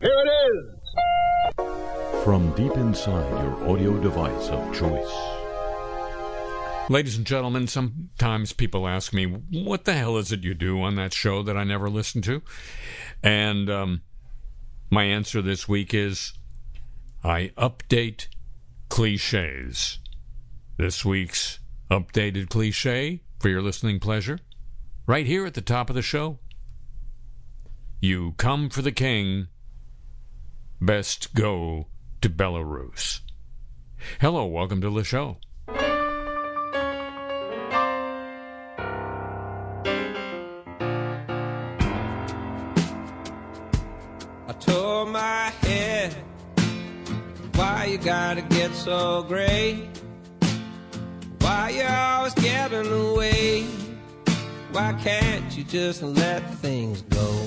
Here it is! From deep inside your audio device of choice. Ladies and gentlemen, sometimes people ask me, what the hell is it you do on that show that I never listen to? And um, my answer this week is I update cliches. This week's updated cliche for your listening pleasure, right here at the top of the show. You come for the king, best go to Belarus. Hello, welcome to the show. I tore my head. Why you gotta get so gray? Why you always getting away? Why can't you just let things go?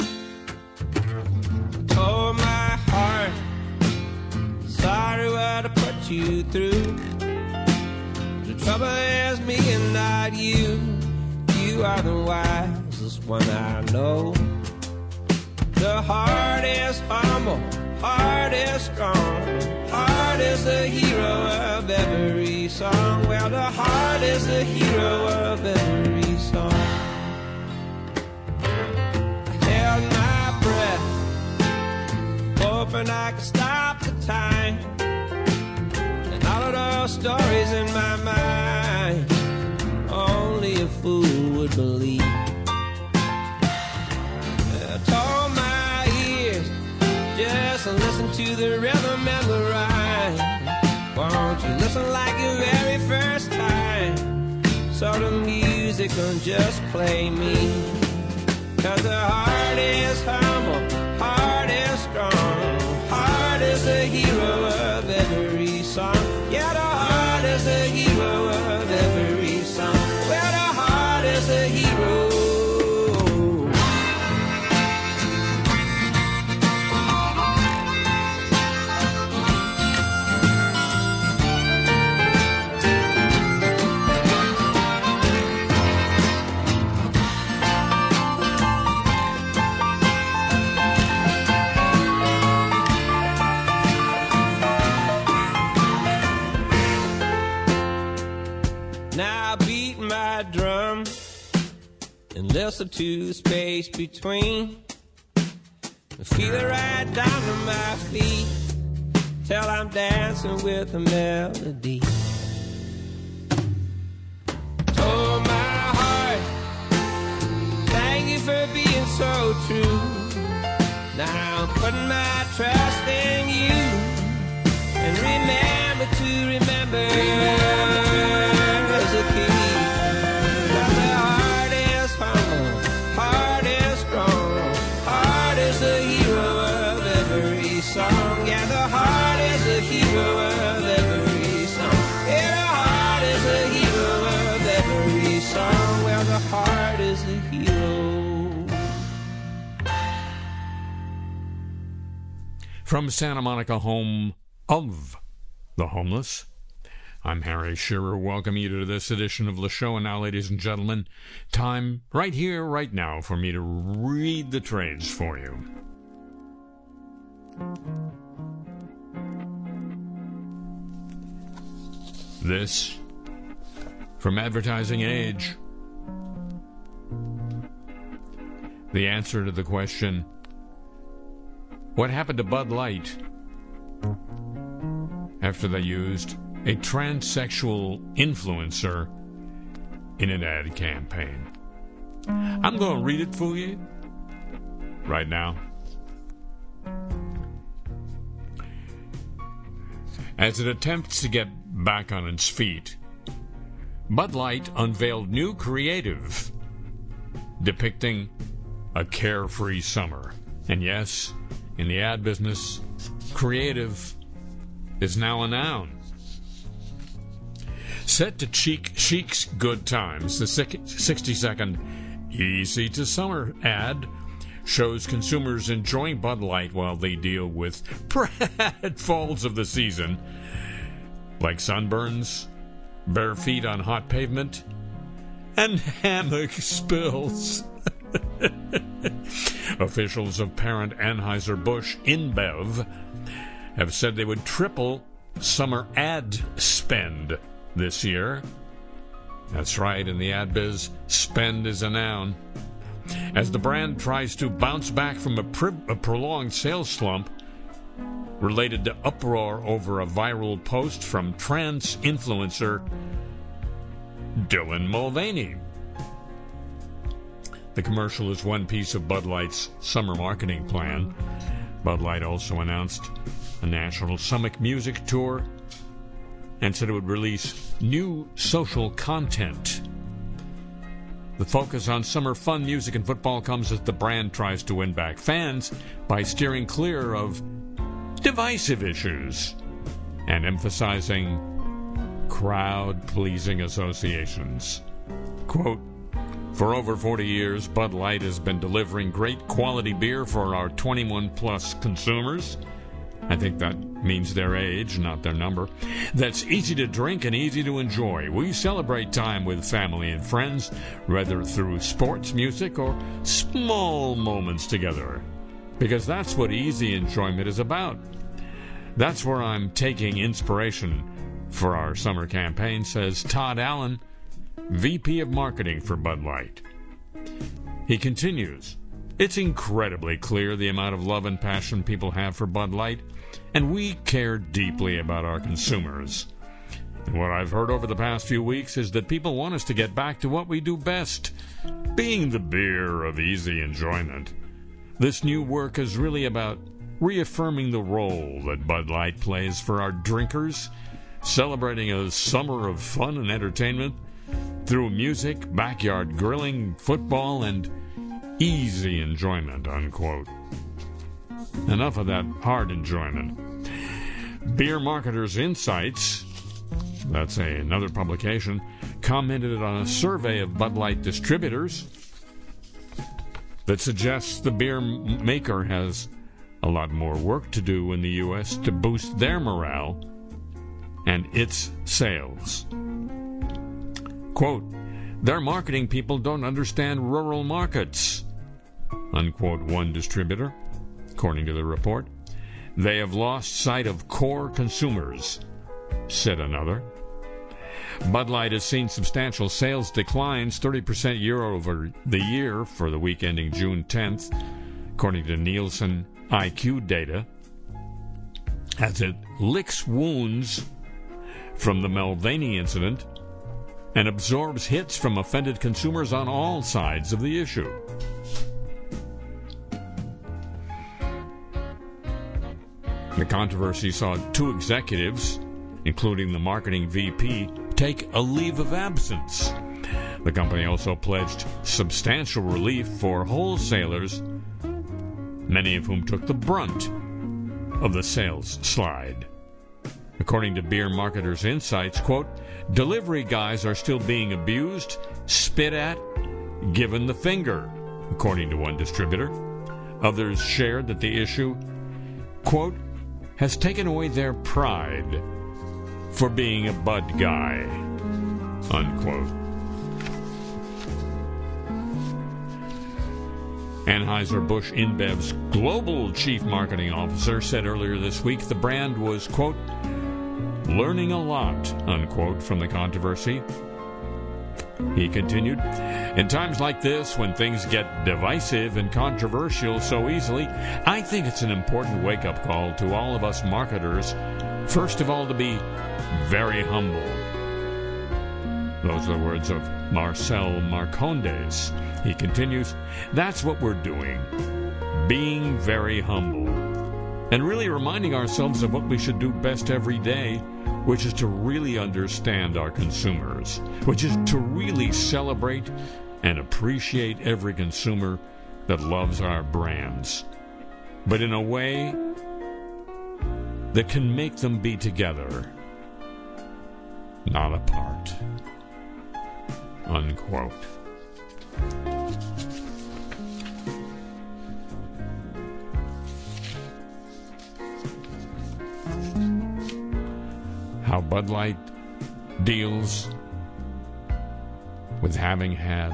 I tore my heart. Sorry what I put you through. The trouble is me and not you. You are the wisest one I know. The heart is humble, heart is strong. Heart is the hero of every song. Well, the heart is the hero of every hoping I could stop the time. And all of those stories in my mind, only a fool would believe. I told my ears just to listen to the rhythm and the rhyme. Won't you listen like your very first time? So the music can just play me. Cause the heart is humble. Is the hero the space between. Feel it right down to my feet till I'm dancing with the melody. Oh, my heart, thank you for being so true. Now I'm putting my trust in you and remember to remember is From Santa Monica home of the homeless. I'm Harry Shearer. Welcome you to this edition of the show. And now, ladies and gentlemen, time right here, right now, for me to read the trades for you. This from Advertising Age. The answer to the question What happened to Bud Light after they used a transsexual influencer in an ad campaign? I'm going to read it for you right now. As it attempts to get back on its feet, Bud Light unveiled new creative depicting a carefree summer. And yes, in the ad business, creative is now a noun. Set to Cheek Chic's Good Times, the 60 second Easy to Summer ad shows consumers enjoying Bud Light while they deal with pratfalls of the season, like sunburns, bare feet on hot pavement, and hammock spills. Officials of parent Anheuser-Busch InBev have said they would triple summer ad spend this year. That's right, in the ad biz, spend is a noun. As the brand tries to bounce back from a, pri- a prolonged sales slump related to uproar over a viral post from trans influencer Dylan Mulvaney. The commercial is one piece of Bud Light's summer marketing plan. Bud Light also announced a national summer music tour and said it would release new social content. The focus on summer fun music and football comes as the brand tries to win back fans by steering clear of divisive issues and emphasizing crowd pleasing associations. Quote, for over 40 years, Bud Light has been delivering great quality beer for our 21 plus consumers. I think that means their age, not their number. That's easy to drink and easy to enjoy. We celebrate time with family and friends, whether through sports, music, or small moments together. Because that's what easy enjoyment is about. That's where I'm taking inspiration for our summer campaign, says Todd Allen, VP of Marketing for Bud Light. He continues It's incredibly clear the amount of love and passion people have for Bud Light, and we care deeply about our consumers. And what I've heard over the past few weeks is that people want us to get back to what we do best being the beer of easy enjoyment. This new work is really about reaffirming the role that Bud Light plays for our drinkers, celebrating a summer of fun and entertainment through music, backyard grilling, football, and easy enjoyment, unquote. Enough of that hard enjoyment. Beer Marketers Insights, that's a, another publication, commented on a survey of Bud Light distributors that suggests the beer maker has a lot more work to do in the U.S. to boost their morale and its sales. Quote, their marketing people don't understand rural markets, unquote, one distributor, according to the report. They have lost sight of core consumers, said another. Bud Light has seen substantial sales declines, 30% year over the year for the week ending June 10th, according to Nielsen IQ data, as it licks wounds from the Mulvaney incident and absorbs hits from offended consumers on all sides of the issue. The controversy saw two executives, including the marketing VP, take a leave of absence. The company also pledged substantial relief for wholesalers, many of whom took the brunt of the sales slide. According to Beer Marketers Insights, quote, delivery guys are still being abused, spit at, given the finger, according to one distributor. Others shared that the issue, quote, has taken away their pride for being a bud guy, unquote. Anheuser-Busch InBev's global chief marketing officer said earlier this week the brand was, quote, learning a lot, unquote, from the controversy. He continued, In times like this, when things get divisive and controversial so easily, I think it's an important wake up call to all of us marketers, first of all, to be very humble. Those are the words of Marcel Marcondes. He continues, That's what we're doing, being very humble, and really reminding ourselves of what we should do best every day, which is to really understand our consumers, which is to really celebrate and appreciate every consumer that loves our brands, but in a way that can make them be together, not apart. Unquote. How Bud Light deals with having had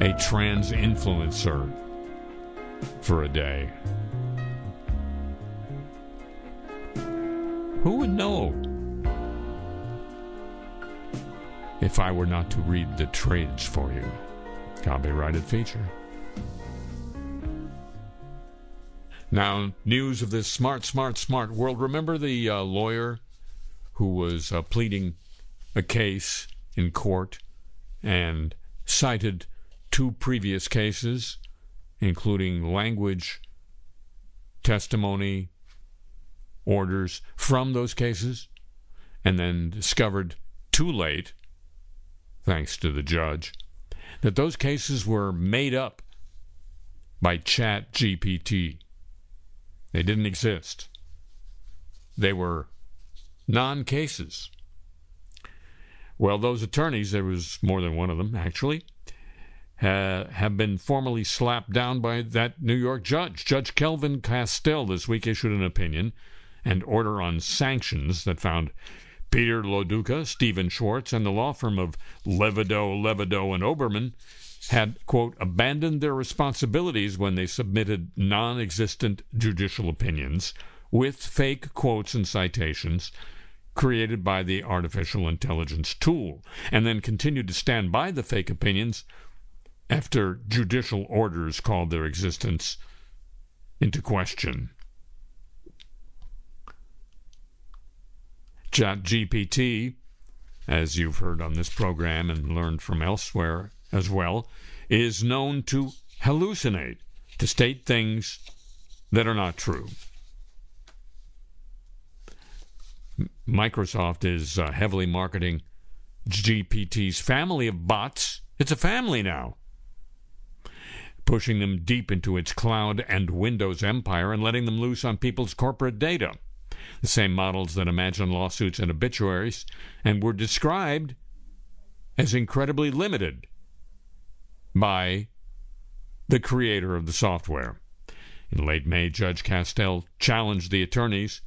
a trans influencer for a day. Who would know if I were not to read the trades for you? Copyrighted feature. Now, news of this smart, smart, smart world. Remember the uh, lawyer who was uh, pleading a case in court and cited two previous cases, including language, testimony, orders from those cases, and then discovered too late, thanks to the judge, that those cases were made up by Chat GPT. They didn't exist. They were non cases. Well, those attorneys, there was more than one of them actually, uh, have been formally slapped down by that New York judge. Judge Kevin Castel this week issued an opinion and order on sanctions that found Peter LoDuca, Steven Schwartz, and the law firm of Levidow, Levidow, and Oberman had, quote, abandoned their responsibilities when they submitted non existent judicial opinions with fake quotes and citations created by the artificial intelligence tool, and then continued to stand by the fake opinions after judicial orders called their existence into question. ChatGPT, as you've heard on this program and learned from elsewhere as well, is known to hallucinate, to state things that are not true. Microsoft is uh, heavily marketing GPT's family of bots. It's a family now. Pushing them deep into its cloud and Windows empire and letting them loose on people's corporate data. The same models that imagine lawsuits and obituaries and were described as incredibly limited by the creator of the software. In late May, Judge Castel challenged the attorneys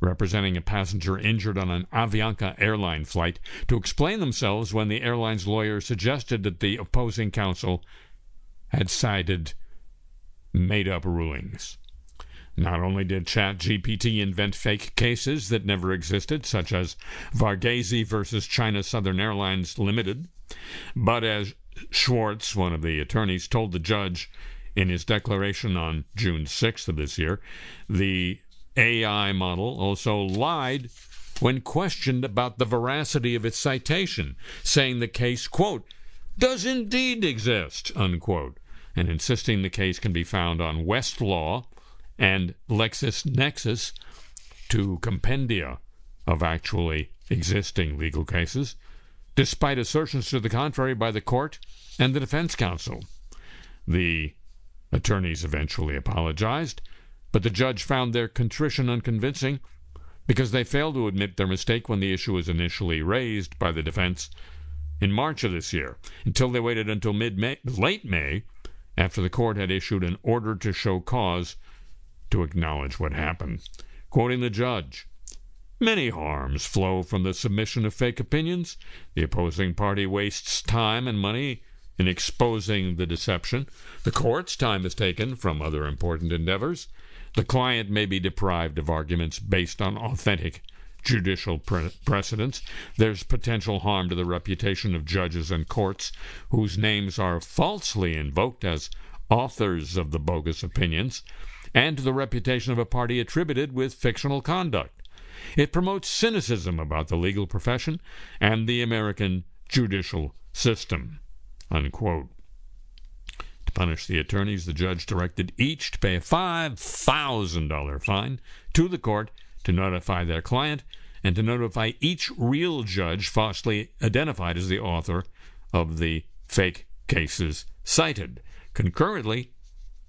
representing a passenger injured on an Avianca airline flight to explain themselves when the airline's lawyer suggested that the opposing counsel had cited made up rulings. Not only did ChatGPT invent fake cases that never existed, such as Varghese versus China Southern Airlines Limited, but as Schwartz, one of the attorneys, told the judge in his declaration on June 6th of this year, the AI model also lied when questioned about the veracity of its citation, saying the case, quote, does indeed exist, unquote, and insisting the case can be found on Westlaw and LexisNexis, two compendia of actually existing legal cases, despite assertions to the contrary by the court and the defense counsel. The attorneys eventually apologized but the judge found their contrition unconvincing because they failed to admit their mistake when the issue was initially raised by the defense in March of this year, until they waited until mid May, late May, after the court had issued an order to show cause to acknowledge what happened. Quoting the judge, Many harms flow from the submission of fake opinions. The opposing party wastes time and money in exposing the deception. The court's time is taken from other important endeavors. The client may be deprived of arguments based on authentic judicial pre- precedents. There's potential harm to the reputation of judges and courts whose names are falsely invoked as authors of the bogus opinions, and to the reputation of a party attributed with fictional conduct. It promotes cynicism about the legal profession and the American judicial system. Unquote. Punish the attorneys, the judge directed each to pay a $5,000 fine to the court to notify their client and to notify each real judge falsely identified as the author of the fake cases cited. Concurrently,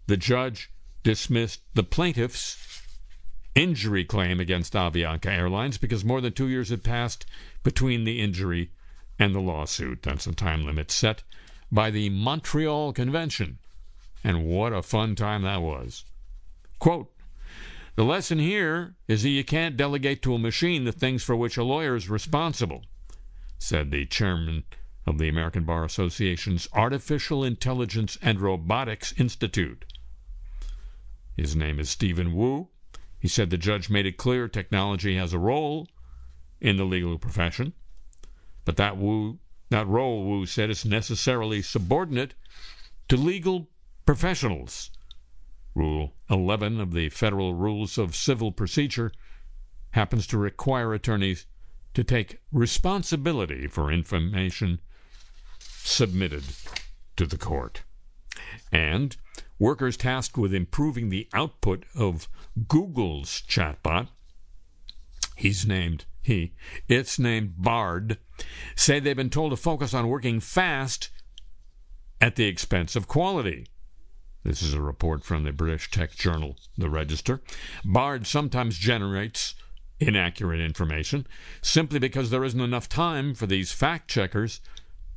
the judge dismissed the plaintiff's injury claim against Avianca Airlines because more than two years had passed between the injury and the lawsuit. That's a time limit set by the Montreal Convention. And what a fun time that was. Quote The lesson here is that you can't delegate to a machine the things for which a lawyer is responsible, said the chairman of the American Bar Association's Artificial Intelligence and Robotics Institute. His name is Stephen Wu. He said the judge made it clear technology has a role in the legal profession, but that Wu, that role, Wu said, is necessarily subordinate to legal professionals. Rule 11 of the Federal Rules of Civil Procedure happens to require attorneys to take responsibility for information submitted to the court. And workers tasked with improving the output of Google's chatbot, he's named he, it's named Bard, say they've been told to focus on working fast at the expense of quality. This is a report from the British tech journal, The Register. Bard sometimes generates inaccurate information simply because there isn't enough time for these fact checkers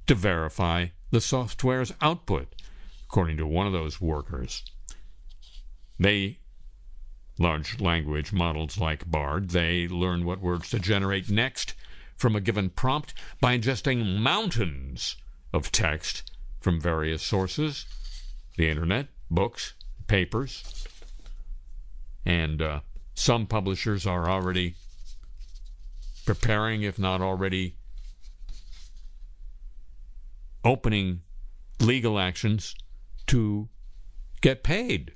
to verify the software's output, according to one of those workers. They large language models like Bard, they learn what words to generate next from a given prompt by ingesting mountains of text from various sources the internet, books, papers, and uh, some publishers are already preparing, if not already opening legal actions to get paid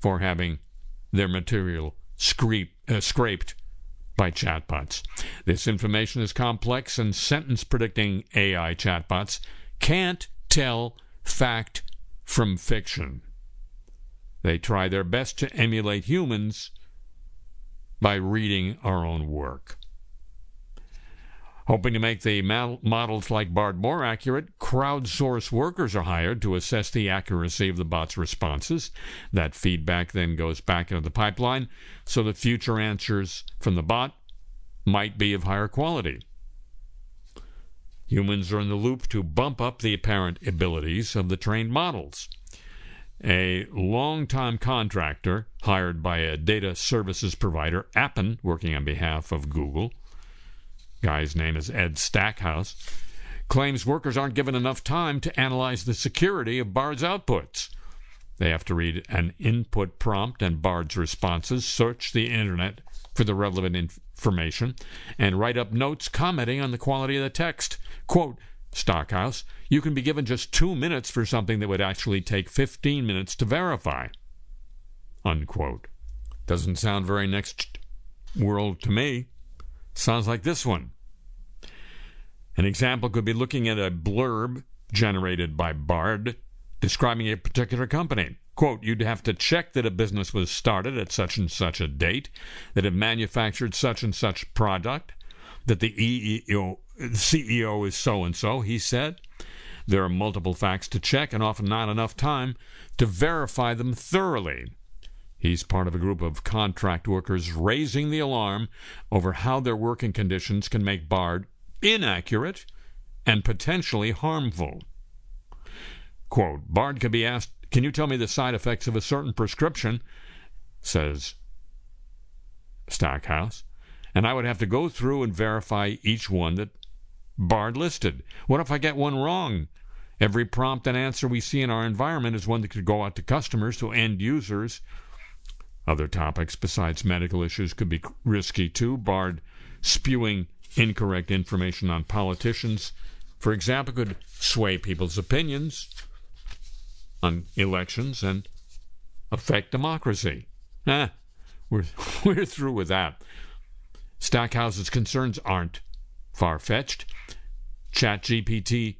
for having their material uh, scraped by chatbots. This information is complex, and sentence predicting AI chatbots can't tell fact from fiction. They try their best to emulate humans by reading our own work. Hoping to make the models like Bard more accurate, crowdsource workers are hired to assess the accuracy of the bot's responses. That feedback then goes back into the pipeline, so the future answers from the bot might be of higher quality. Humans are in the loop to bump up the apparent abilities of the trained models. A long-time contractor hired by a data services provider, Appen, working on behalf of Google, guy's name is Ed Stackhouse, claims workers aren't given enough time to analyze the security of Bard's outputs. They have to read an input prompt and Bard's responses, search the internet for the relevant information, and write up notes commenting on the quality of the text. Quote, Stackhouse, you can be given just two minutes for something that would actually take 15 minutes to verify. Unquote. Doesn't sound very next world to me. Sounds like this one. An example could be looking at a blurb generated by Bard describing a particular company. Quote, you'd have to check that a business was started at such and such a date, that it manufactured such and such product, that the EEO, CEO is so and so, he said. There are multiple facts to check and often not enough time to verify them thoroughly. He's part of a group of contract workers raising the alarm over how their working conditions can make Bard inaccurate, and potentially harmful. Quote, Bard could be asked, Can you tell me the side effects of a certain prescription? says Stackhouse. And I would have to go through and verify each one that Bard listed. What if I get one wrong? Every prompt and answer we see in our environment is one that could go out to customers, to end users. Other topics besides medical issues could be risky too. Bard spewing incorrect information on politicians, for example, could sway people's opinions on elections and affect democracy. Eh, we're, we're through with that. Stackhouse's concerns aren't far fetched. ChatGPT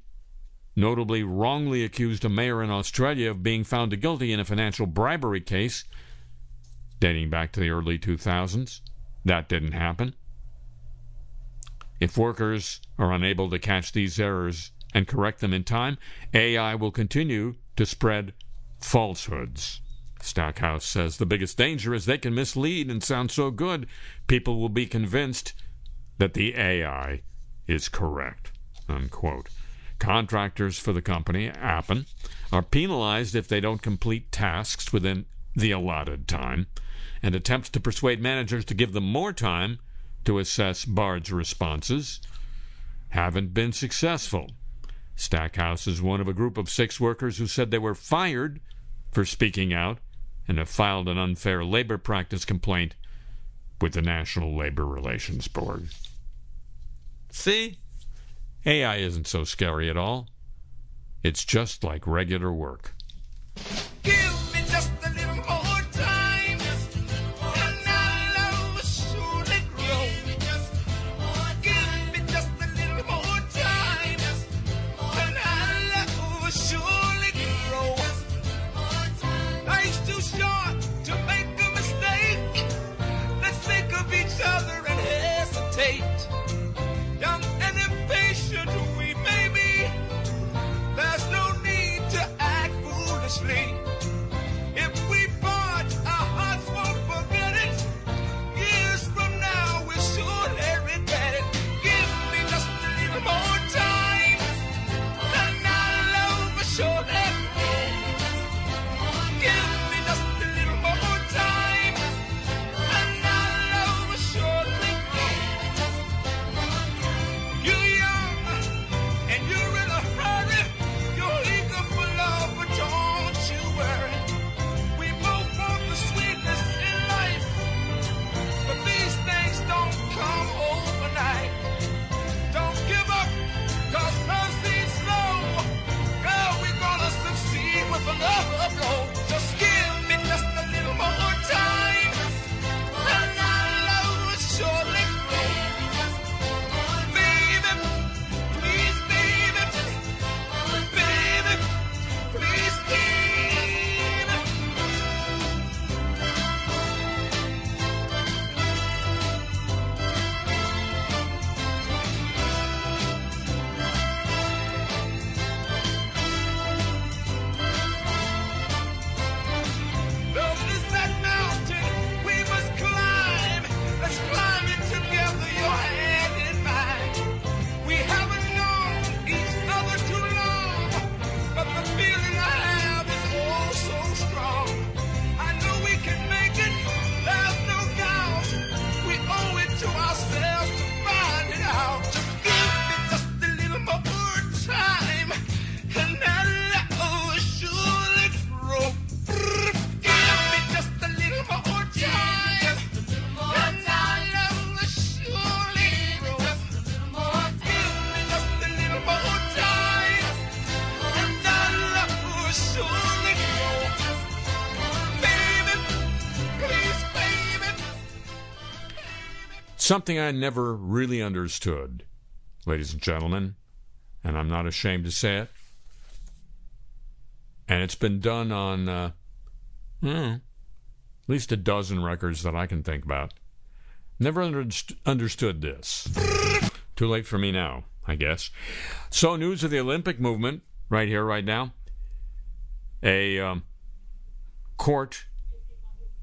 notably wrongly accused a mayor in Australia of being found guilty in a financial bribery case dating back to the early 2000s. That didn't happen. If workers are unable to catch these errors and correct them in time, AI will continue to spread falsehoods. Stackhouse says the biggest danger is they can mislead and sound so good, people will be convinced that the AI is correct. Unquote. Contractors for the company, Appen, are penalized if they don't complete tasks within the allotted time, and attempts to persuade managers to give them more time to assess Bard's responses haven't been successful. Stackhouse is one of a group of six workers who said they were fired for speaking out and have filed an unfair labor practice complaint with the National Labor Relations Board. See? AI isn't so scary at all. It's just like regular work. Something I never really understood, ladies and gentlemen, and I'm not ashamed to say it. And it's been done on uh, hmm, at least a dozen records that I can think about. Never underst- understood this. Too late for me now, I guess. So, news of the Olympic movement right here, right now. A um, court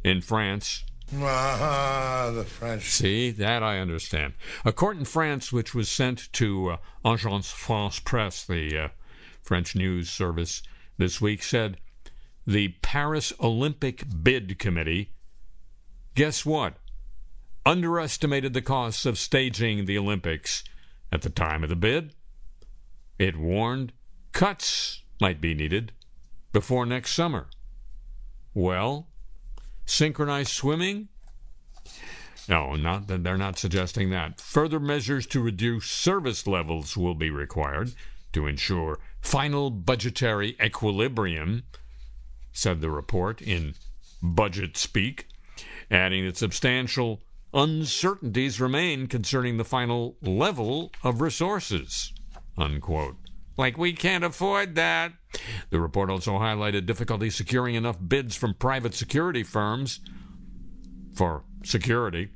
in France Ah, the French. See, that I understand. A court in France, which was sent to uh, Agence France Presse, the uh, French news service, this week, said the Paris Olympic Bid Committee, guess what? Underestimated the costs of staging the Olympics at the time of the bid. It warned cuts might be needed before next summer. Well, synchronized swimming? No, not that they're not suggesting that. Further measures to reduce service levels will be required to ensure final budgetary equilibrium, said the report in budget speak, adding that substantial uncertainties remain concerning the final level of resources. Unquote. Like we can't afford that. The report also highlighted difficulty securing enough bids from private security firms for security,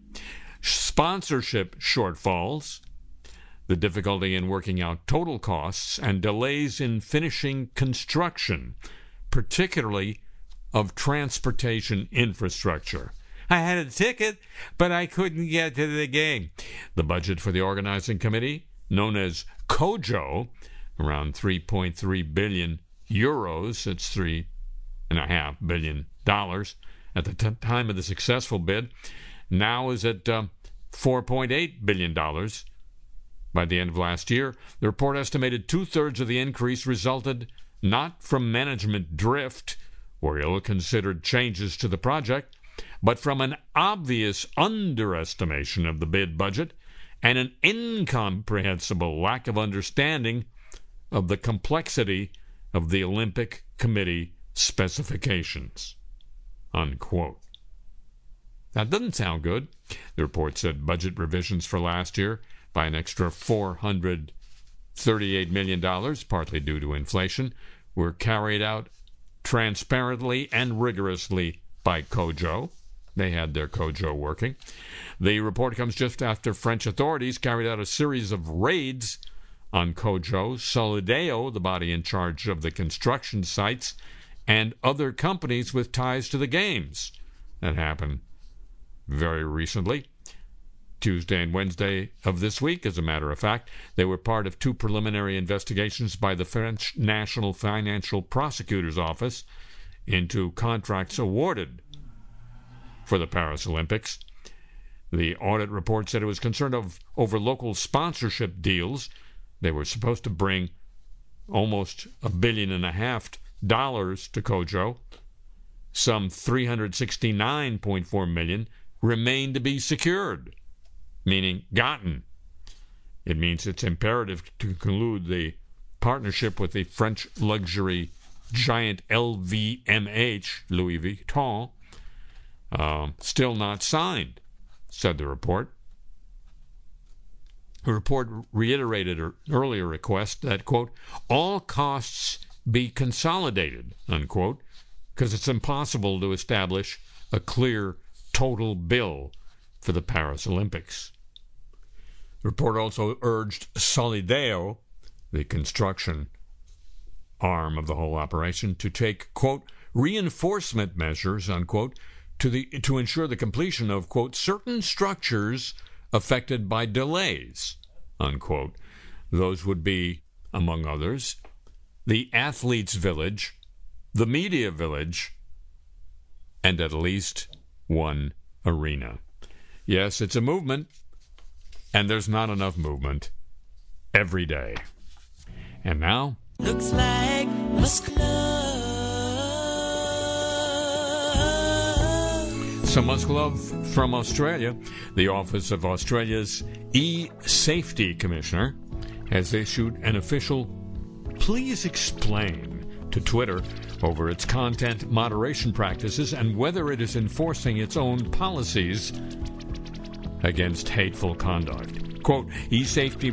sponsorship shortfalls, the difficulty in working out total costs, and delays in finishing construction, particularly of transportation infrastructure. I had a ticket, but I couldn't get to the game. The budget for the organizing committee, known as COJO, around 3.3 billion euros, that's three and a half billion dollars at the t- time of the successful bid, now is at uh, 4.8 billion dollars. By the end of last year, the report estimated two thirds of the increase resulted not from management drift or ill considered changes to the project, but from an obvious underestimation of the bid budget and an incomprehensible lack of understanding of the complexity of the Olympic Committee specifications. Unquote. That doesn't sound good. The report said budget revisions for last year by an extra $438 million, partly due to inflation, were carried out transparently and rigorously by COJO. They had their COJO working. The report comes just after French authorities carried out a series of raids on COJO, Solideo, the body in charge of the construction sites, and other companies with ties to the games. That happened very recently. Tuesday and Wednesday of this week, as a matter of fact. They were part of two preliminary investigations by the French National Financial Prosecutor's Office into contracts awarded for the Paris Olympics. The audit report said it was concerned of, over local sponsorship deals. They were supposed to bring almost a billion and a half dollars to COJO. Some 369.4 million remain to be secured meaning gotten. It means it's imperative to conclude the partnership with the French luxury giant LVMH, Louis Vuitton, uh, still not signed, said the report. The report reiterated an earlier request that, quote, all costs be consolidated, unquote, because it's impossible to establish a clear total bill for the Paris Olympics. The report also urged Solideo, the construction arm of the whole operation, to take, quote, reinforcement measures, unquote, to, the, to ensure the completion of, quote, certain structures affected by delays, unquote. Those would be, among others, the athletes' village, the media village, and at least one arena. Yes, it's a movement and there's not enough movement every day. And now, Looks like some musk love from Australia. The Office of Australia's e Safety Commissioner has issued an official please explain to Twitter over its content moderation practices and whether it is enforcing its own policies against hateful conduct. Quote, eSafety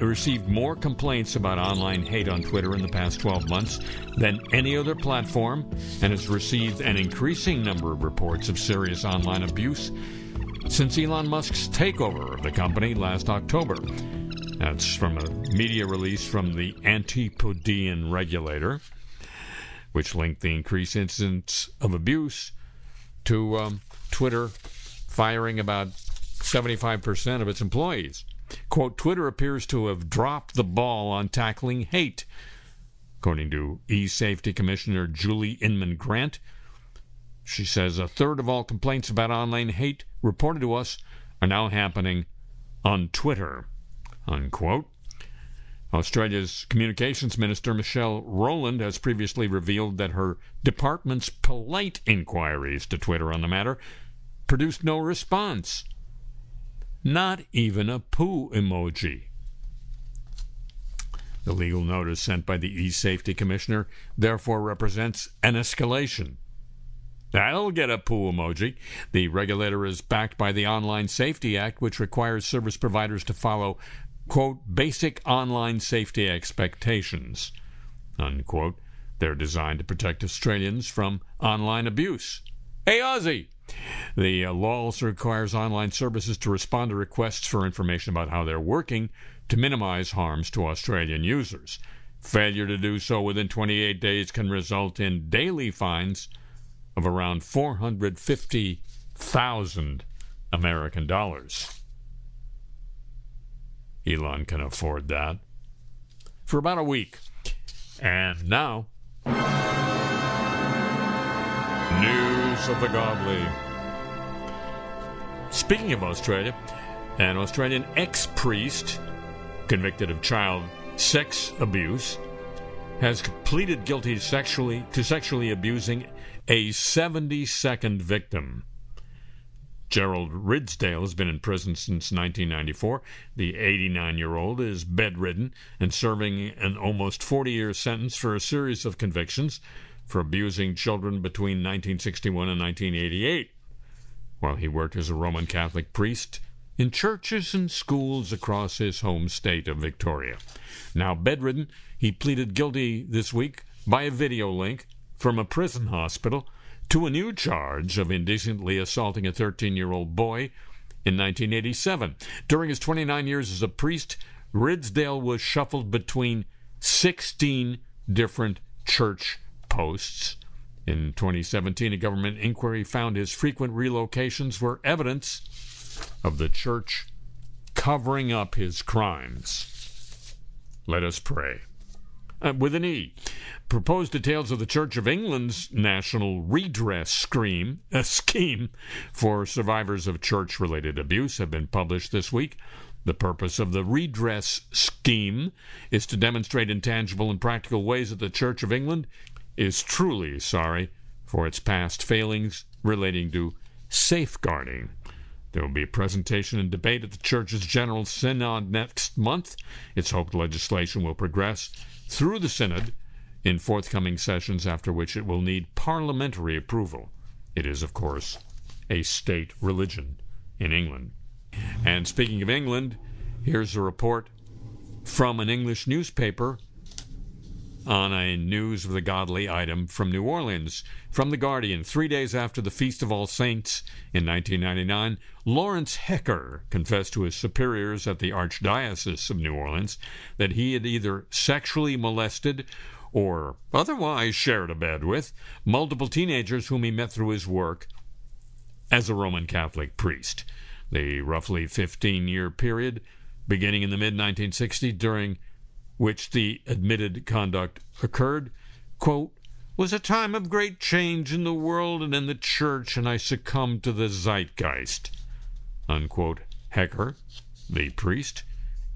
received more complaints about online hate on Twitter in the past 12 months than any other platform and has received an increasing number of reports of serious online abuse since Elon Musk's takeover of the company last October. That's from a media release from the Antipodean regulator, which linked the increased incidents of abuse to um, Twitter firing about 75% of its employees. Quote, Twitter appears to have dropped the ball on tackling hate, according to e Safety Commissioner Julie Inman Grant. She says a third of all complaints about online hate reported to us are now happening on Twitter. Unquote. Australia's Communications Minister Michelle Rowland has previously revealed that her department's polite inquiries to Twitter on the matter produced no response not even a poo emoji. The legal notice sent by the e Safety Commissioner therefore represents an escalation. That'll get a poo emoji. The regulator is backed by the Online Safety Act, which requires service providers to follow, quote, basic online safety expectations, unquote. They're designed to protect Australians from online abuse. Hey, Aussie! The uh, law also requires online services to respond to requests for information about how they're working to minimize harms to Australian users. Failure to do so within 28 days can result in daily fines of around 450,000 American dollars. Elon can afford that. For about a week. And now. News of the Godly. Speaking of Australia, an Australian ex priest convicted of child sex abuse has pleaded guilty sexually to sexually abusing a 72nd victim. Gerald Ridsdale has been in prison since 1994. The 89 year old is bedridden and serving an almost 40 year sentence for a series of convictions for abusing children between 1961 and 1988, while he worked as a Roman Catholic priest in churches and schools across his home state of Victoria. Now bedridden, he pleaded guilty this week by a video link from a prison hospital to a new charge of indecently assaulting a 13 year old boy in 1987. During his 29 years as a priest, Ridsdale was shuffled between 16 different church posts. In 2017, a government inquiry found his frequent relocations were evidence of the church covering up his crimes. Let us pray. Uh, with an E. Proposed details of the Church of England's national redress scheme, uh, scheme for survivors of church related abuse have been published this week. The purpose of the redress scheme is to demonstrate in tangible and practical ways that the Church of England is truly sorry for its past failings relating to safeguarding. There will be a presentation and debate at the Church's General Synod next month. It's hoped legislation will progress through the Synod in forthcoming sessions, after which it will need parliamentary approval. It is, of course, a state religion in England. And speaking of England, here's a report from an English newspaper on a news of the godly item from New Orleans. From The Guardian, three days after the Feast of All Saints in 1999, Lawrence Hecker confessed to his superiors at the Archdiocese of New Orleans that he had either sexually molested or otherwise shared a bed with multiple teenagers whom he met through his work as a Roman Catholic priest. The roughly 15 year period beginning in the mid 1960s during which the admitted conduct occurred, quote, was a time of great change in the world and in the church, and I succumbed to the zeitgeist. Unquote. Hecker, the priest,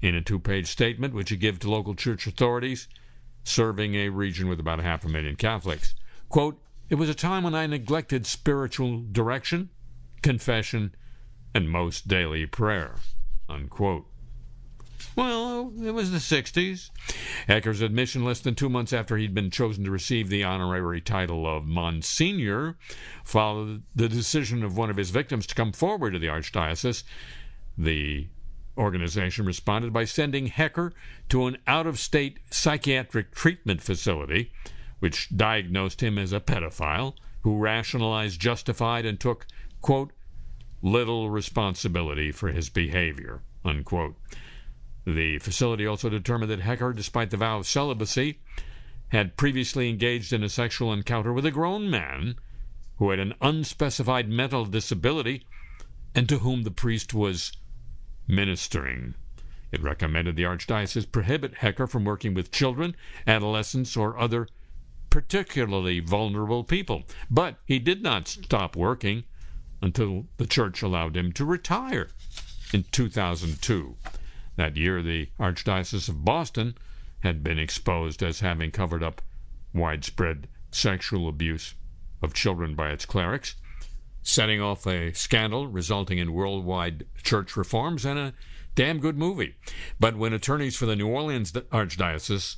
in a two page statement which he gave to local church authorities, serving a region with about half a million Catholics. Quote, it was a time when I neglected spiritual direction, confession, and most daily prayer. Unquote. Well, it was the 60s. Hecker's admission less than two months after he'd been chosen to receive the honorary title of Monsignor followed the decision of one of his victims to come forward to the Archdiocese. The organization responded by sending Hecker to an out of state psychiatric treatment facility, which diagnosed him as a pedophile who rationalized, justified, and took, quote, little responsibility for his behavior, unquote. The facility also determined that Hecker, despite the vow of celibacy, had previously engaged in a sexual encounter with a grown man who had an unspecified mental disability and to whom the priest was ministering. It recommended the Archdiocese prohibit Hecker from working with children, adolescents, or other particularly vulnerable people. But he did not stop working until the church allowed him to retire in 2002. That year, the Archdiocese of Boston had been exposed as having covered up widespread sexual abuse of children by its clerics, setting off a scandal resulting in worldwide church reforms and a damn good movie. But when attorneys for the New Orleans Archdiocese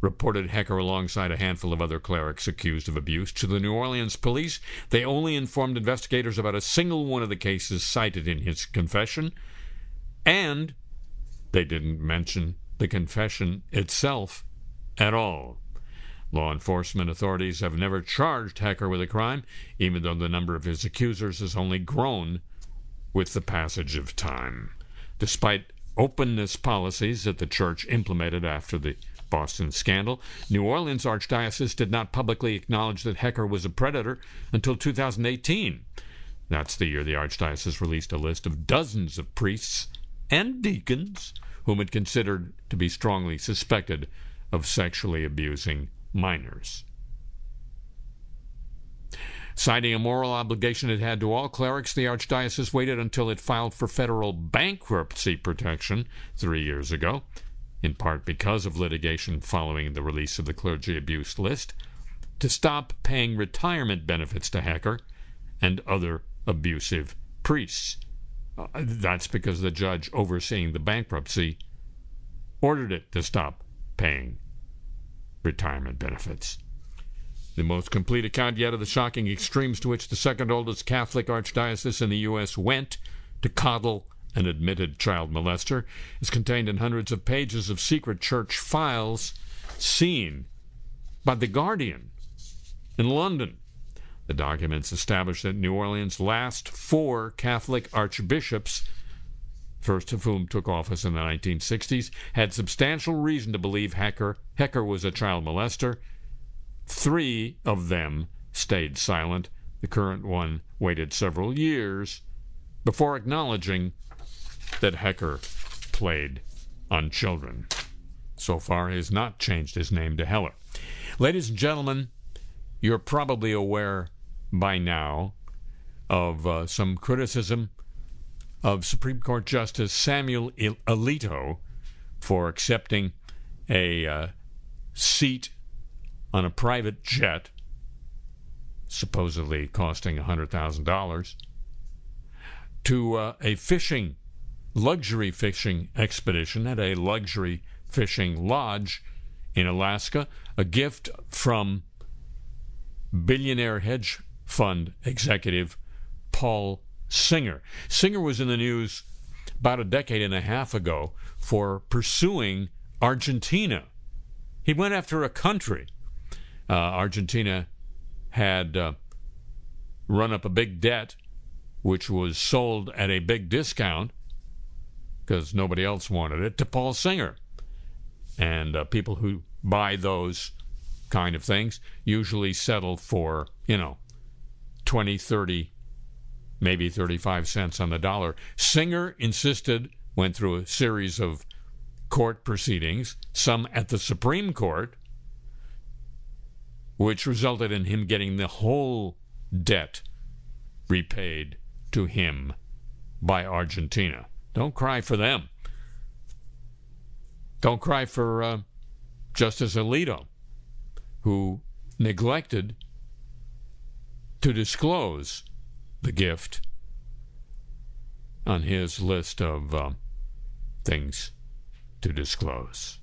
reported Hecker alongside a handful of other clerics accused of abuse to the New Orleans police, they only informed investigators about a single one of the cases cited in his confession and they didn't mention the confession itself at all. Law enforcement authorities have never charged Hecker with a crime, even though the number of his accusers has only grown with the passage of time. Despite openness policies that the church implemented after the Boston scandal, New Orleans Archdiocese did not publicly acknowledge that Hecker was a predator until 2018. That's the year the Archdiocese released a list of dozens of priests and deacons whom it considered to be strongly suspected of sexually abusing minors. Citing a moral obligation it had to all clerics, the Archdiocese waited until it filed for federal bankruptcy protection three years ago. in part because of litigation following the release of the clergy abuse list, to stop paying retirement benefits to Hecker and other abusive priests. That's because the judge overseeing the bankruptcy ordered it to stop paying retirement benefits. The most complete account yet of the shocking extremes to which the second oldest Catholic archdiocese in the U.S. went to coddle an admitted child molester is contained in hundreds of pages of secret church files seen by The Guardian in London. The documents establish that New Orleans' last four Catholic archbishops, first of whom took office in the 1960s, had substantial reason to believe Hecker, Hecker was a child molester. Three of them stayed silent. The current one waited several years before acknowledging that Hecker played on children. So far, he has not changed his name to Heller. Ladies and gentlemen, you're probably aware by now of uh, some criticism of Supreme Court Justice Samuel Alito for accepting a uh, seat on a private jet, supposedly costing $100,000, to uh, a fishing, luxury fishing expedition at a luxury fishing lodge in Alaska, a gift from billionaire hedge fund executive Paul Singer. Singer was in the news about a decade and a half ago for pursuing Argentina. He went after a country. Uh, Argentina had uh, run up a big debt, which was sold at a big discount because nobody else wanted it, to Paul Singer. And uh, people who buy those kind of things usually settle for, you know, 20, 30, maybe 35 cents on the dollar. Singer insisted, went through a series of court proceedings, some at the Supreme Court, which resulted in him getting the whole debt repaid to him by Argentina. Don't cry for them. Don't cry for uh, Justice Alito who neglected to disclose the gift on his list of uh, things to disclose.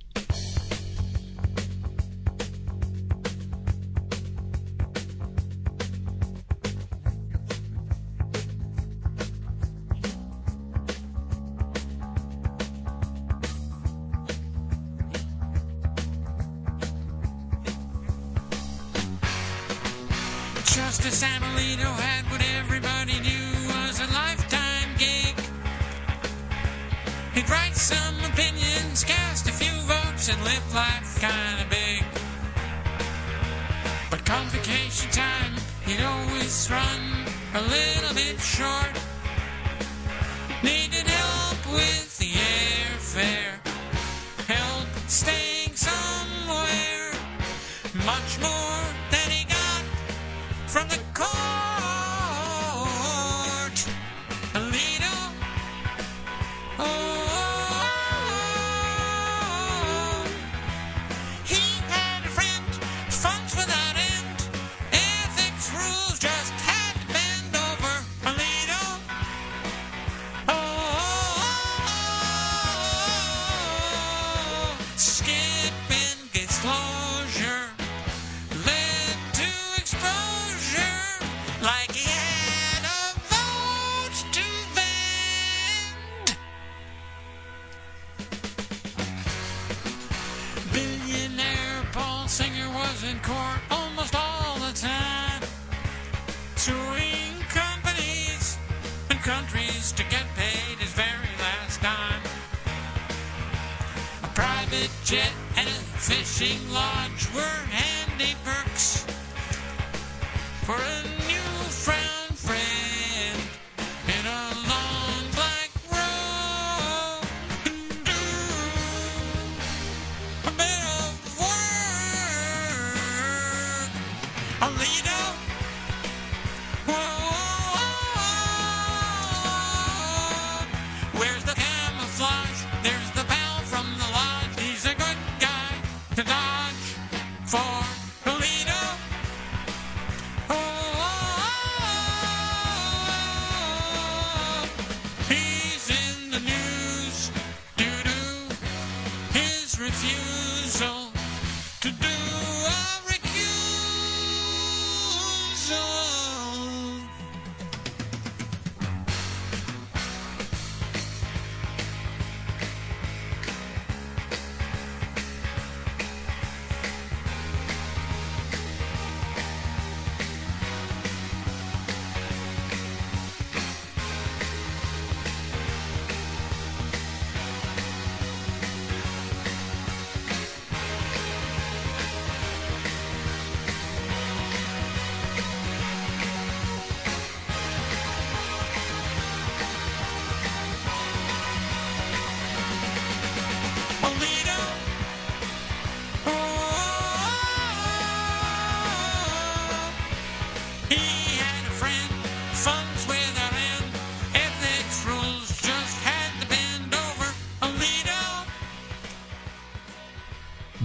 And live life kinda big. But convocation time, he'd always run a little bit short.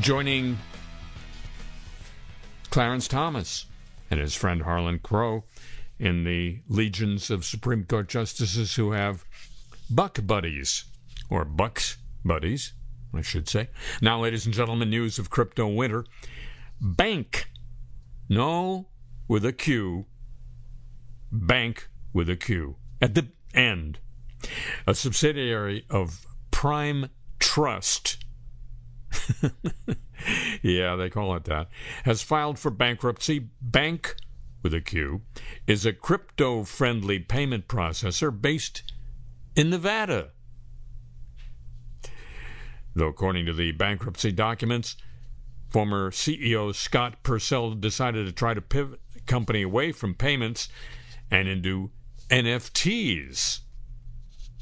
Joining Clarence Thomas and his friend Harlan Crow in the legions of Supreme Court justices who have buck buddies, or bucks buddies, I should say. Now, ladies and gentlemen, news of crypto winter. Banq, no with a Q, Banq with a Q at the end. A subsidiary of Prime Trust yeah, they call it that, has filed for bankruptcy. Banq, with a Q, is a crypto friendly payment processor based in Nevada. Though, according to the bankruptcy documents, former CEO Scott Purcell decided to try to pivot the company away from payments and into NFTs.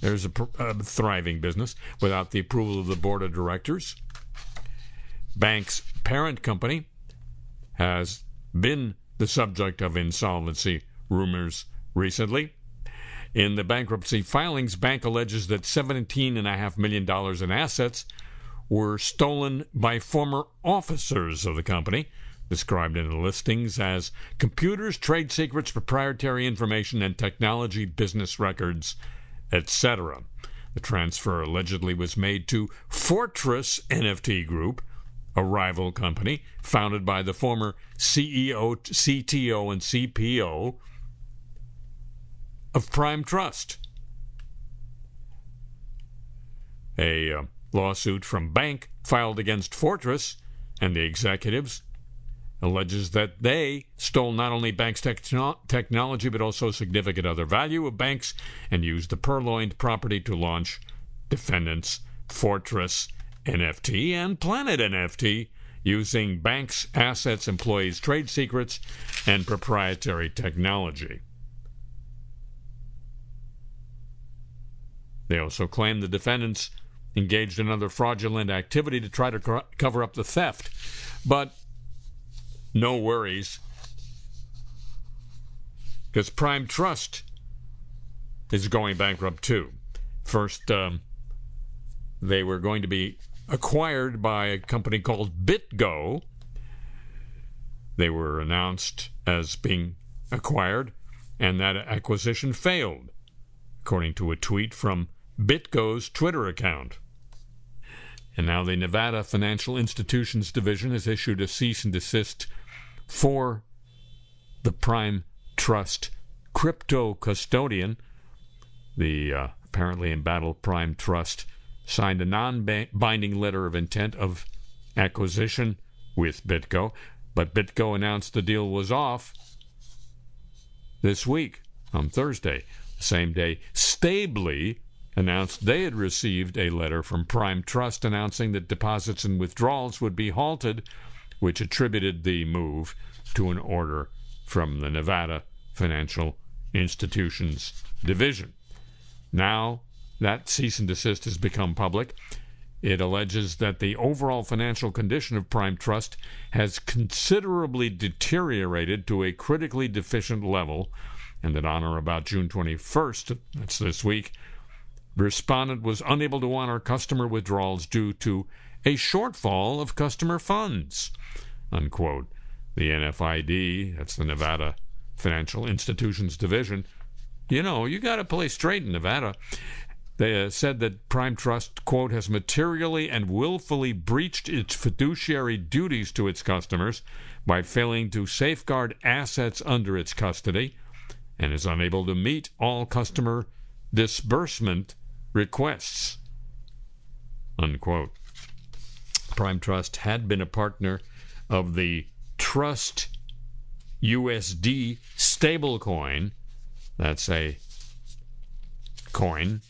There's a, a thriving business without the approval of the board of directors Banq's parent company has been the subject of insolvency rumors recently. In the bankruptcy filings, Banq alleges that $17.5 million in assets were stolen by former officers of the company, described in the listings as computers, trade secrets, proprietary information, and technology business records, etc. The transfer allegedly was made to Fortress NFT Group, a rival company founded by the former CEO, CTO, and CPO of Prime Trust. A uh, lawsuit from Banq filed against Fortress and the executives alleges that they stole not only Banq's techno- technology but also significant other value of Banq's and used the purloined property to launch defendants Fortress NFT and Planet NFT using Banq's assets, employees' trade secrets, and proprietary technology. They also claim the defendants engaged in other fraudulent activity to try to co- cover up the theft. But no worries, because Prime Trust is going bankrupt too. First, um, they were going to be acquired by a company called BitGo. They were announced as being acquired, and that acquisition failed, according to a tweet from BitGo's Twitter account. And now the Nevada Financial Institutions Division has issued a cease and desist for the Prime Trust crypto custodian. The uh, apparently embattled Prime Trust signed a non binding letter of intent of acquisition with BitGo, but BitGo announced the deal was off this week on Thursday. The same day, Stably announced they had received a letter from Prime Trust announcing that deposits and withdrawals would be halted, which attributed the move to an order from the Nevada Financial Institutions Division. Now, that cease and desist has become public. It alleges that the overall financial condition of Prime Trust has considerably deteriorated to a critically deficient level, and that on or about June 21st, that's this week, respondent was unable to honor customer withdrawals due to a shortfall of customer funds. Unquote. The NFID, that's the Nevada Financial Institutions Division, you know, you got to play straight in Nevada, They uh, said that Prime Trust, quote, has materially and willfully breached its fiduciary duties to its customers by failing to safeguard assets under its custody and is unable to meet all customer disbursement requests. Unquote. Prime Trust had been a partner of the Trust USD stablecoin. That's a coin,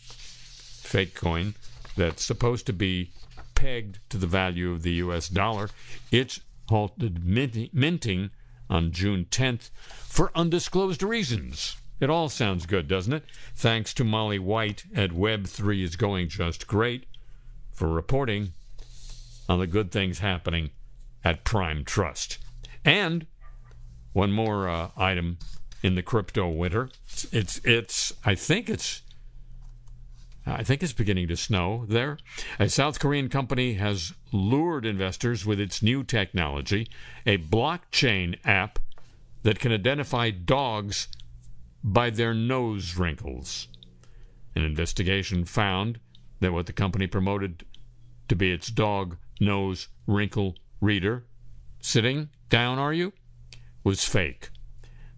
fake coin, that's supposed to be pegged to the value of the US dollar. It's halted minting on June 10th for undisclosed reasons. It all sounds good, doesn't it? Thanks to Molly White at Web3 is going just great for reporting on the good things happening at Prime Trust. And one more uh, item in the crypto winter. It's, it's it's I think it's I think it's beginning to snow there. A South Korean company has lured investors with its new technology, a blockchain app that can identify dogs by their nose wrinkles. An investigation found that what the company promoted to be its dog nose wrinkle reader, sitting down, are you, was fake.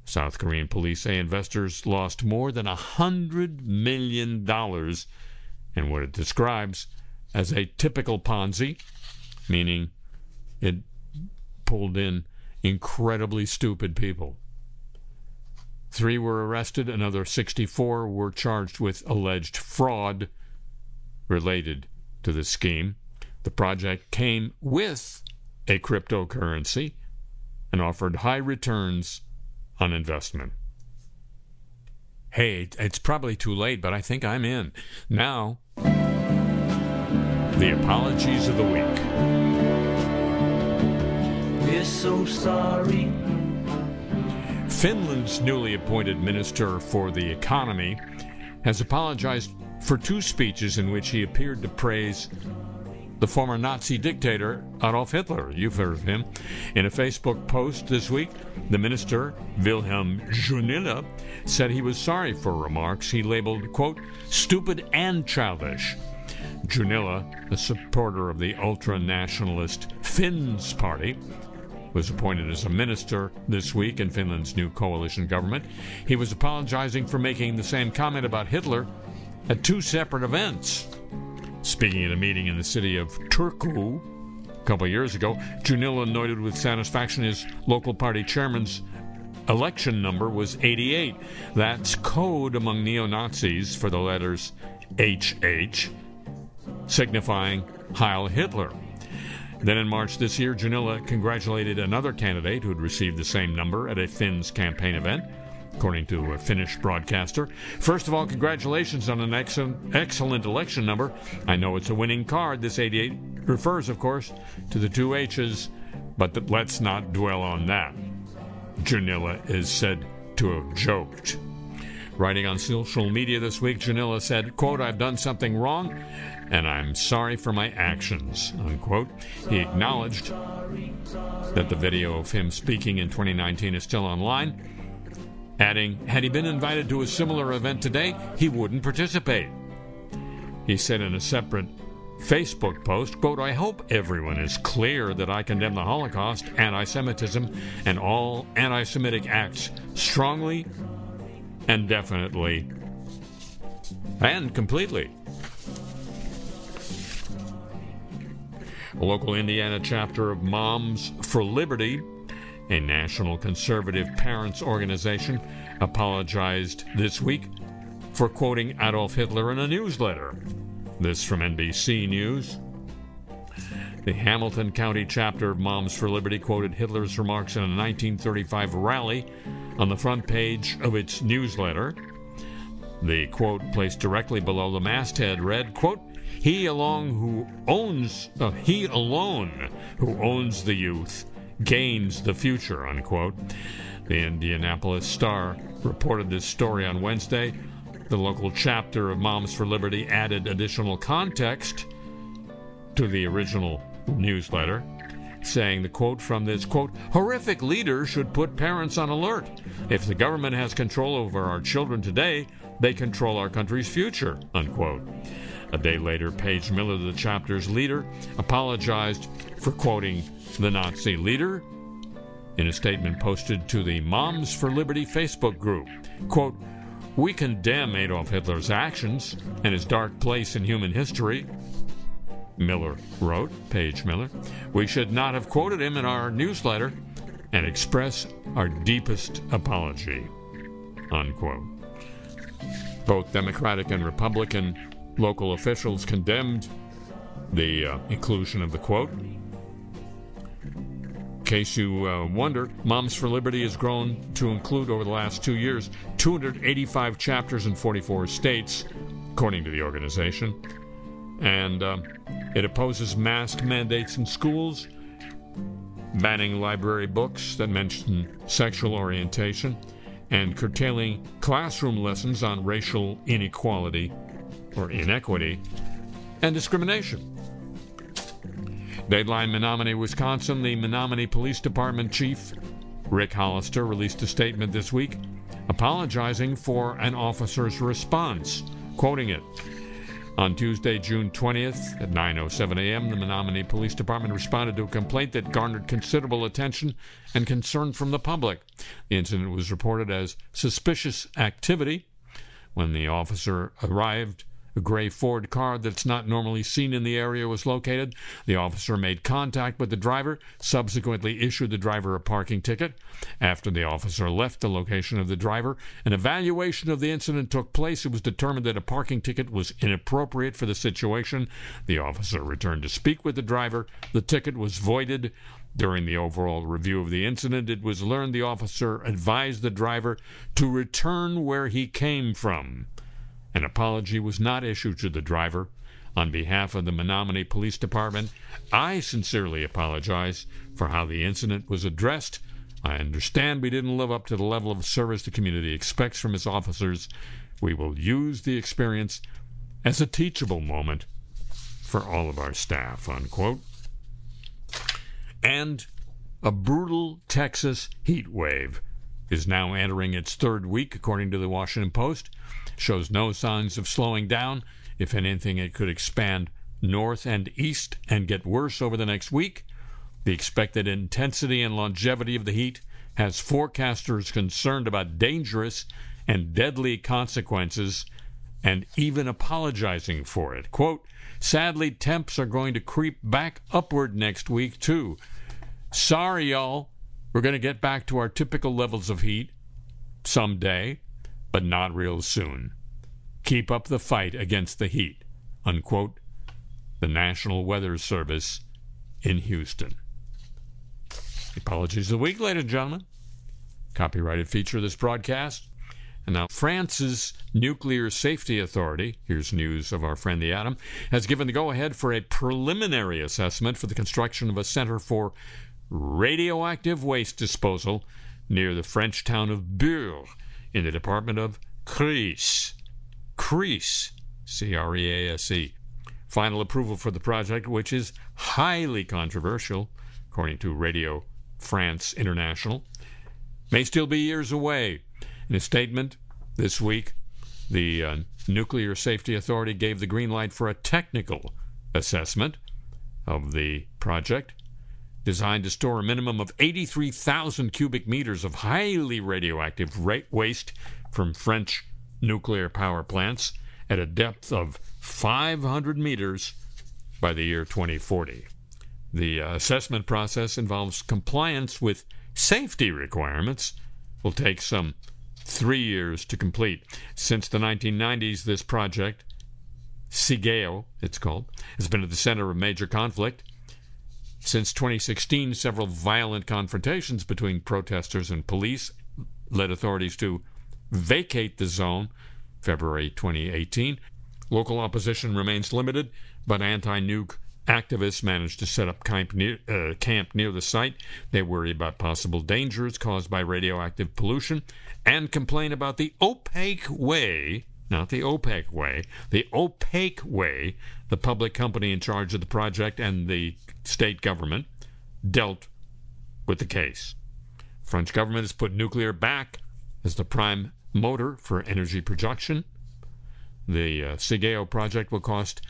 South Korean police say investors lost more than a hundred million dollars in what it describes as a typical Ponzi, meaning it pulled in incredibly stupid people. Three were arrested, another 64 were charged with alleged fraud related to the scheme. The project came with a cryptocurrency and offered high returns on investment. Hey, it's probably too late, but I think I'm in. Now, the apologies of the week. We're so sorry. Finland's newly appointed Minister for the Economy has apologized for two speeches in which he appeared to praise the former Nazi dictator Adolf Hitler. You've heard of him. In a Facebook post this week, the minister, Vilhelm Junnila, said he was sorry for remarks he labeled, quote, stupid and childish. Junnila, a supporter of the ultra nationalist Finns Party, was appointed as a minister this week in Finland's new coalition government. He was apologizing for making the same comment about Hitler at two separate events. Speaking at a meeting in the city of Turku a couple of years ago, Junnila noted with satisfaction his local party chairman's election number was 88. That's code among neo Nazis for the letters HH, signifying Heil Hitler. Then in March this year, Junnila congratulated another candidate who had received the same number at a Finns campaign event, according to a Finnish broadcaster. First of all, congratulations on an excellent, excellent election number. I know it's a winning card. This 88 refers, of course, to the two H's, but th- let's not dwell on that. Junnila is said to have joked. Writing on social media this week, Junnila said, quote, I've done something wrong and I'm sorry for my actions, unquote. He acknowledged that the video of him speaking in 2019 is still online, adding, had he been invited to a similar event today, he wouldn't participate. He said in a separate Facebook post, quote, I hope everyone is clear that I condemn the Holocaust, anti Semitism, and all anti Semitic acts strongly and definitely and completely. A local Indiana chapter of Moms for Liberty, a national conservative parents organization, apologized this week for quoting Adolf Hitler in a newsletter. This from NBC News. The Hamilton County chapter of Moms for Liberty quoted Hitler's remarks in a 1935 rally on the front page of its newsletter. The quote placed directly below the masthead read, quote, he alone who owns uh, he alone who owns the youth gains the future unquote. The indianapolis star reported this story on wednesday. The local chapter of moms for liberty added additional context to the original newsletter saying the quote from this quote horrific leader should put parents on alert. If the government has control over our children today they control our country's future, unquote. A day later, Paige Miller, the chapter's leader, apologized for quoting the Nazi leader in a statement posted to the Moms for Liberty Facebook group. Quote, We condemn Adolf Hitler's actions and his dark place in human history. Miller wrote, Paige Miller, we should not have quoted him in our newsletter and express our deepest apology. Unquote. Both Democratic and Republican local officials condemned the uh, inclusion of the quote. In case you uh, wonder, Moms for Liberty has grown to include over the last two years 285 chapters in 44 states, according to the organization. And um, it opposes mask mandates in schools, banning library books that mention sexual orientation, and curtailing classroom lessons on racial inequality or inequity and discrimination. Dateline Menomonie, Wisconsin, the Menomonie Police Department Chief Rick Hollister released a statement this week apologizing for an officer's response, quoting it. On Tuesday, June 20th at 9:07 a.m., the Menomonie Police Department responded to a complaint that garnered considerable attention and concern from the public. The incident was reported as suspicious activity. When the officer arrived, a gray Ford car that's not normally seen in the area was located. The officer made contact with the driver, subsequently issued the driver a parking ticket. After the officer left the location of the driver, an evaluation of the incident took place. It was determined that a parking ticket was inappropriate for the situation. The officer returned to speak with the driver. The ticket was voided. During the overall review of the incident, it was learned the officer advised the driver to return where he came from. An apology was not issued to the driver. On behalf of the Menomonie Police Department, I sincerely apologize for how the incident was addressed. I understand we didn't live up to the level of service the community expects from its officers. We will use the experience as a teachable moment for all of our staff. Unquote. And a brutal Texas heat wave is now entering its third week, according to the Washington Post. Shows no signs of slowing down. If anything, it could expand north and east and get worse over the next week. The expected intensity and longevity of the heat has forecasters concerned about dangerous and deadly consequences and even apologizing for it. Quote, sadly, temps are going to creep back upward next week, too. Sorry, y'all. We're going to get back to our typical levels of heat someday, but not real soon. Keep up the fight against the heat. Unquote. The National Weather Service in Houston. Apologies the week, ladies and gentlemen. Copyrighted feature of this broadcast. And now, France's Nuclear Safety Authority, here's news of our friend the Atom, has given the go ahead for a preliminary assessment for the construction of a center for radioactive waste disposal near the French town of Bure in the department of Creuse. Creuse, C R E A S E. Final approval for the project, which is highly controversial, according to Radio France International, may still be years away. In a statement this week, the uh, Nuclear Safety Authority gave the green light for a technical assessment of the project designed to store a minimum of 83,000 cubic meters of highly radioactive waste from French nuclear power plants at a depth of 500 meters by the year 2040. The uh, assessment process involves compliance with safety requirements. Will take some three years to complete. Since the 1990s, this project, CIGEO, it's called, has been at the center of major conflict. Since 2016, several violent confrontations between protesters and police led authorities to vacate the zone. February 2018. Local opposition remains limited, but anti nuke activists managed to set up camp near, uh, camp near the site. They worry about possible dangers caused by radioactive pollution and complain about the opaque way, not the opaque way, the opaque way the public company in charge of the project and the state government dealt with the case. French government has put nuclear back as the prime motor for energy production. The uh, project will cost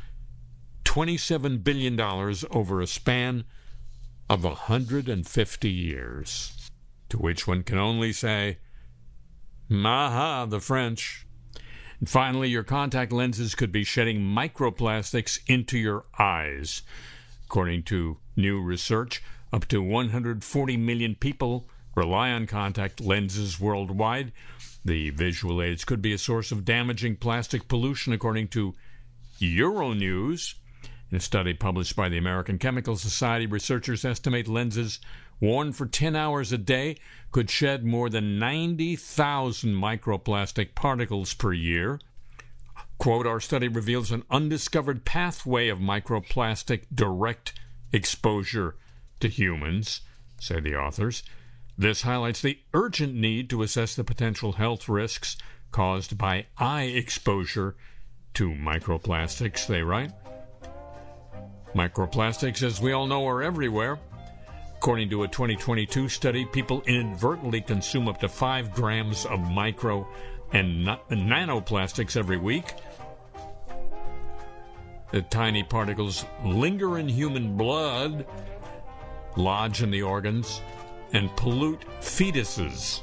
$27 billion over a span of 150 years. To which one can only say, Maha, the French. And finally, your contact lenses could be shedding microplastics into your eyes. According to new research, up to 140 million people rely on contact lenses worldwide. The visual aids could be a source of damaging plastic pollution, according to Euronews. In a study published by the American Chemical Society, researchers estimate lenses worn for 10 hours a day could shed more than 90,000 microplastic particles per year. Quote, our study reveals an undiscovered pathway of microplastic direct exposure to humans, say the authors. This highlights the urgent need to assess the potential health risks caused by eye exposure to microplastics, they write. Microplastics, as we all know, are everywhere. According to a 2022 study, people inadvertently consume up to 5 grams of micro and na- nanoplastics every week. The tiny particles linger in human blood, lodge in the organs, and pollute fetuses.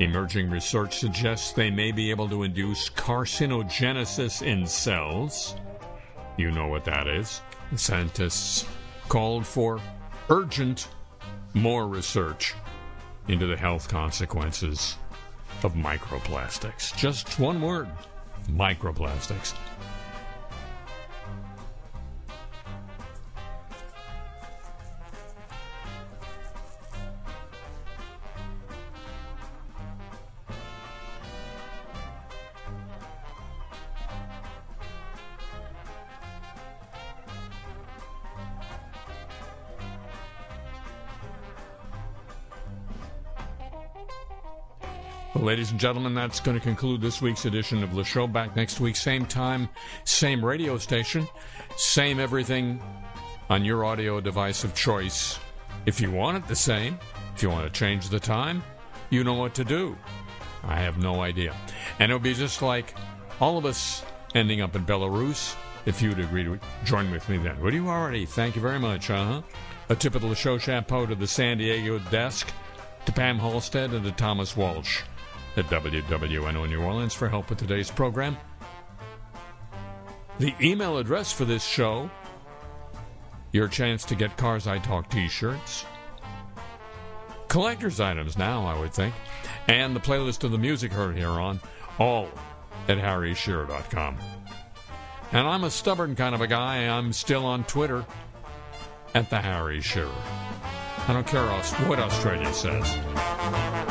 Emerging research suggests they may be able to induce carcinogenesis in cells. You know what that is. Scientists called for urgent more research into the health consequences of microplastics. Just one word microplastics. Well, ladies and gentlemen, that's going to conclude this week's edition of the show. Back next week, same time, same radio station, same everything on your audio device of choice. If you want it the same, if you want to change the time, you know what to do. I have no idea. And it'll be just like all of us ending up in Belarus, if you'd agree to join with me then. Would you already? Thank you very much, uh huh. A tip of the show chapeau to the San Diego desk, to Pam Halstead, and to Thomas Walsh at WWNO New Orleans for help with today's program. The email address for this show, your chance to get Cars I Talk t shirts, collector's items now, I would think, and the playlist of the music heard here on, all at harryshearer.com. And I'm a stubborn kind of a guy. I'm still on Twitter at the Harry Shearer. I don't care what Australia says.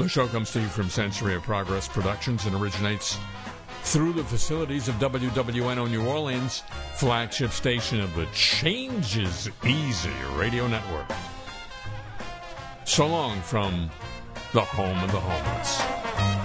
The show comes to you from Century of Progress Productions and originates through the facilities of WWNO New Orleans, flagship station of the Change Is Easy radio network. So long from the home of the homeless.